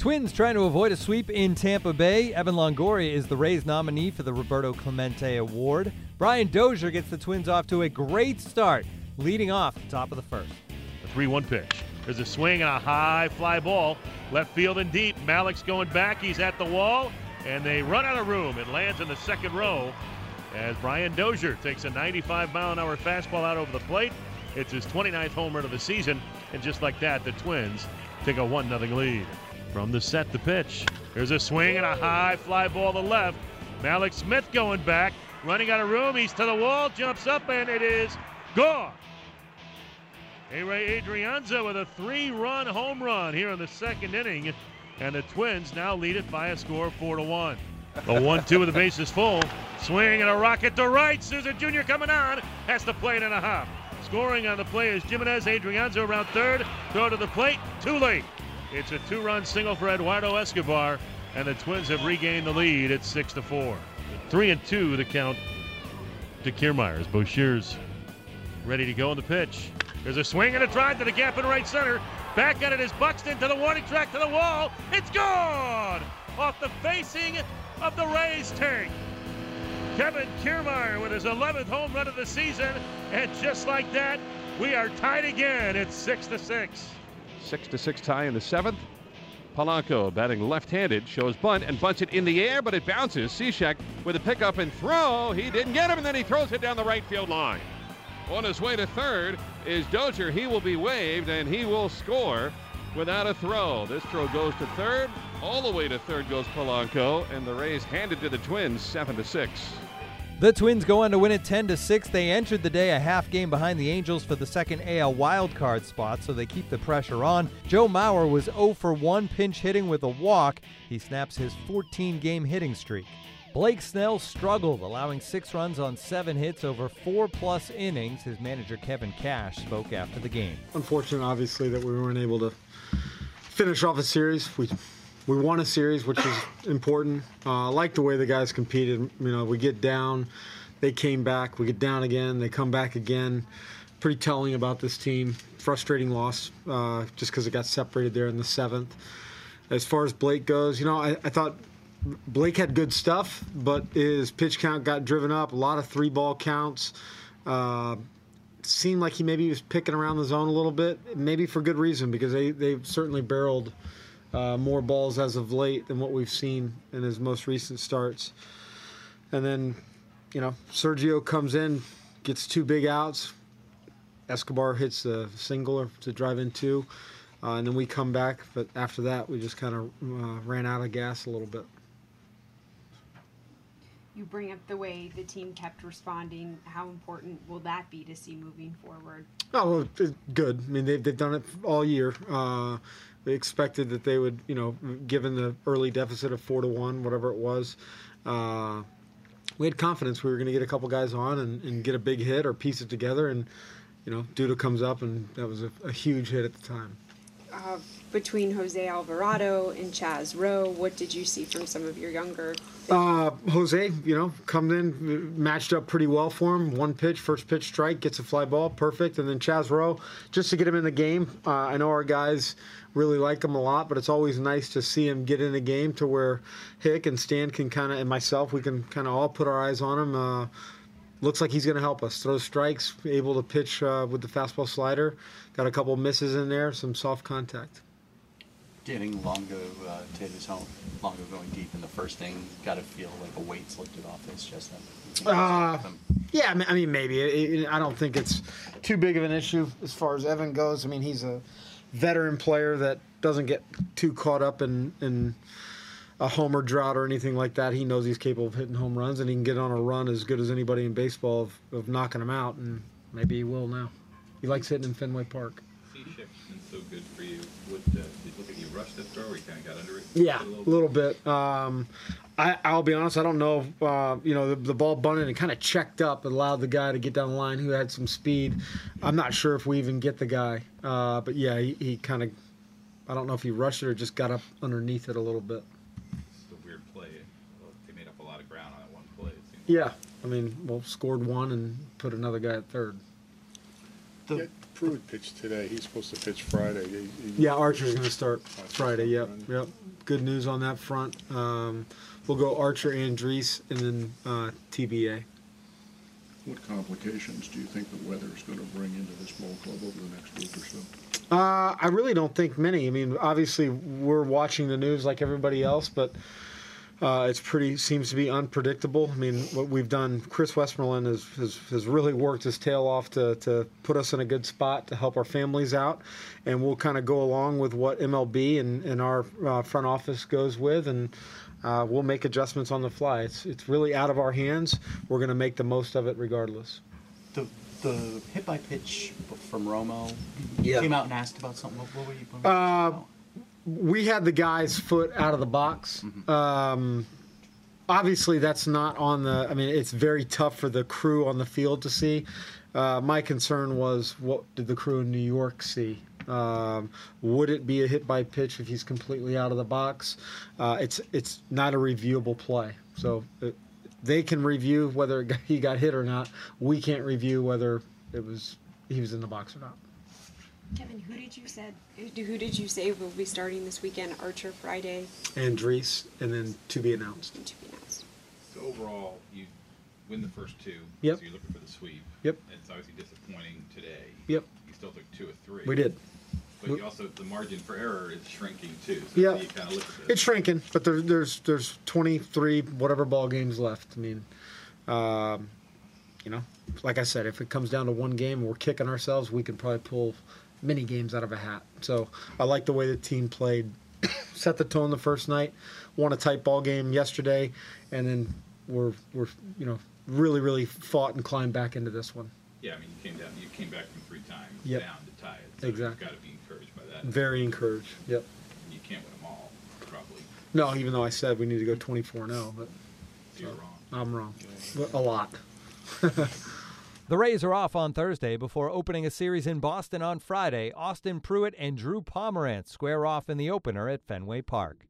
Twins trying to avoid a sweep in Tampa Bay. Evan Longoria is the Rays nominee for the Roberto Clemente Award. Brian Dozier gets the Twins off to a great start, leading off the top of the first. A 3 1 pitch. There's a swing and a high fly ball. Left field and deep. Mallex going back. He's at the wall. And they run out of room. It lands in the second row as Brian Dozier takes a 95 mile an hour fastball out over the plate. It's his 29th home run of the season. And just like that, the Twins take a 1 0 lead. From the set, the pitch. There's a swing and a high fly ball to left. Mallex Smith going back, running out of room. He's to the wall, jumps up, and it is gone. Ehire Adrianza with a three-run home run here in the second inning, and the Twins now lead it by a score of four to one. A one-two with the bases full. Swing and a rocket to right. Souza Jr. coming on. Has to play it in a hop. Scoring on the play is Jimenez Adrianza around third. Throw to the plate. Too late. It's a two-run single for Eduardo Escobar, and the Twins have regained the lead at six to four. Three and two the count to Kiermaier. Boshers ready to go on the pitch. There's a swing and a drive to the gap in right center. Back at it is Buxton to the warning track to the wall. It's gone off the facing of the Rays tank. Kevin Kiermaier with his 11th home run of the season, and just like that, we are tied again. It's six to six. Six to six tie in the seventh. Polanco batting left-handed shows bunt and bunts it in the air, but it bounces. Cishek with a pickup and throw. He didn't get him, and then he throws it down the right field line. On his way to third is Dozier. He will be waved and he will score without a throw. This throw goes to third. All the way to third goes Polanco, and the Rays handed to the Twins seven to six. The Twins go on to win it 10 to 6. They entered the day a half game behind the Angels for the second AL wildcard spot, so they keep the pressure on. Joe Mauer was 0 for 1 pinch hitting with a walk. He snaps his 14 game hitting streak. Blake Snell struggled, allowing six runs on seven hits over four plus innings. His manager Kevin Cash spoke after the game. Unfortunate, obviously, that we weren't able to finish off a series. We we won a series, which is important. Uh, I like the way the guys competed. You know, we get down, they came back. We get down again, they come back again. Pretty telling about this team. Frustrating loss, uh, just because it got separated there in the seventh. As far as Blake goes, you know, I, I thought Blake had good stuff, but his pitch count got driven up. A lot of three ball counts. Uh, seemed like he maybe was picking around the zone a little bit, maybe for good reason because they they've certainly barreled uh, more balls as of late than what we've seen in his most recent starts. And then, you know, Sergio comes in, gets two big outs. Escobar hits the single to drive in two. Uh, and then we come back, but after that, we just kind of uh, ran out of gas a little bit. You bring up the way the team kept responding. How important will that be to see moving forward? Oh, well, good. I mean, they've, they've done it all year. Uh, expected that they would, you know, given the early deficit of four to one, whatever it was, uh, we had confidence we were going to get a couple guys on and, and, get a big hit or piece it together. And, you know, Duda comes up, and that was a, a huge hit at the time. Uh, between Jose Alvarado and Chaz Roe, what did you see from some of your younger? Uh, Jose, you know, comes in, matched up pretty well for him. One pitch, first pitch strike, gets a fly ball, perfect. And then Chaz Roe, just to get him in the game. Uh, I know our guys really like him a lot, but it's always nice to see him get in a game to where Hick and Stan can kind of, and myself, we can kind of all put our eyes on him. Looks like he's going to help us. Throw strikes, able to pitch uh, with the fastball slider. Got a couple misses in there, some soft contact. Getting Longo uh, to his home, Longo going deep in the first inning, got to feel like a weight's lifted off his chest. Uh, yeah, I mean, maybe. I don't think it's too big of an issue as far as Evan goes. I mean, he's a veteran player that doesn't get too caught up in, in a homer drought or anything like that. He knows he's capable of hitting home runs, and he can get on a run as good as anybody in baseball of, of knocking them out, and maybe he will now. He likes hitting in Fenway Park. Cishek's been so good for you. What, uh, did look like you rushed that throw, or you kind of got under it? Yeah, a little, little bit. Um, I, will be honest. I don't know. Uh, you know, the, the ball bunted and kind of checked up and allowed the guy to get down the line who had some speed. I'm not sure if we even get the guy, uh, but yeah, he, he kind of. I don't know if he rushed it or just got up underneath it a little bit. It's a weird play. Well, they made up a lot of ground on that one play. Yeah, I mean, well, scored one and put another guy at third. The Pruitt pitch today? He's supposed to pitch Friday. He- he- Yeah, Archer's going to start Friday. Yep, yep. Good news on that front. Um, we'll go Archer, Andriese, and then uh, TBA. What complications do you think the weather is going to bring into this ball club over the next week or so? Uh, I really don't think many. I mean, obviously we're watching the news like everybody else, but uh, it's pretty seems to be unpredictable. I mean, what we've done, Chris Westmoreland has, has, has really worked his tail off to, to put us in a good spot to help our families out, and we'll kind of go along with what MLB and, and our uh, front office goes with, and uh, we'll make adjustments on the fly. It's it's really out of our hands. We're going to make the most of it regardless. The the hit by pitch from Romo Yeah. came out and asked about something. What, what were you? What were you Uh, we had the guy's foot out of the box. Um, obviously, that's not on the. I mean, it's very tough for the crew on the field to see. Uh, my concern was, what did the crew in New York see? Um, would it be a hit by pitch if he's completely out of the box? Uh, it's it's not a reviewable play, so it, they can review whether he got hit or not. We can't review whether it was he was in the box or not. Kevin, who did you said who did you say will be starting this weekend? Archer Friday Andriese, and then to be announced. and to be announced. So overall, you win the first two. Yep. So you're looking for the sweep. Yep. It's obviously disappointing today. Yep. You still took two or three. We did. But We- you also, the margin for error is shrinking too. So Yeah. you kind of look at this. It's shrinking, but there, there's there's 23 whatever ball games left. I mean, um, you know, like I said, if it comes down to one game, and we're kicking ourselves. We can probably pull many games out of a hat. So I like the way the team played, set the tone the first night, won a tight ball game yesterday, and then we're we're you know really really fought and climbed back into this one. Yeah, I mean, you came down, you came back from three times Yep. down to tie it. So Exactly. You've got to be encouraged by that. Very encouraged. Yep. You can't win them all, probably. No, even though I said we need to go 24 0, but So you're wrong. I'm wrong. A lot. The Rays are off on Thursday before opening a series in Boston on Friday. Austin Pruitt and Drew Pomeranz square off in the opener at Fenway Park.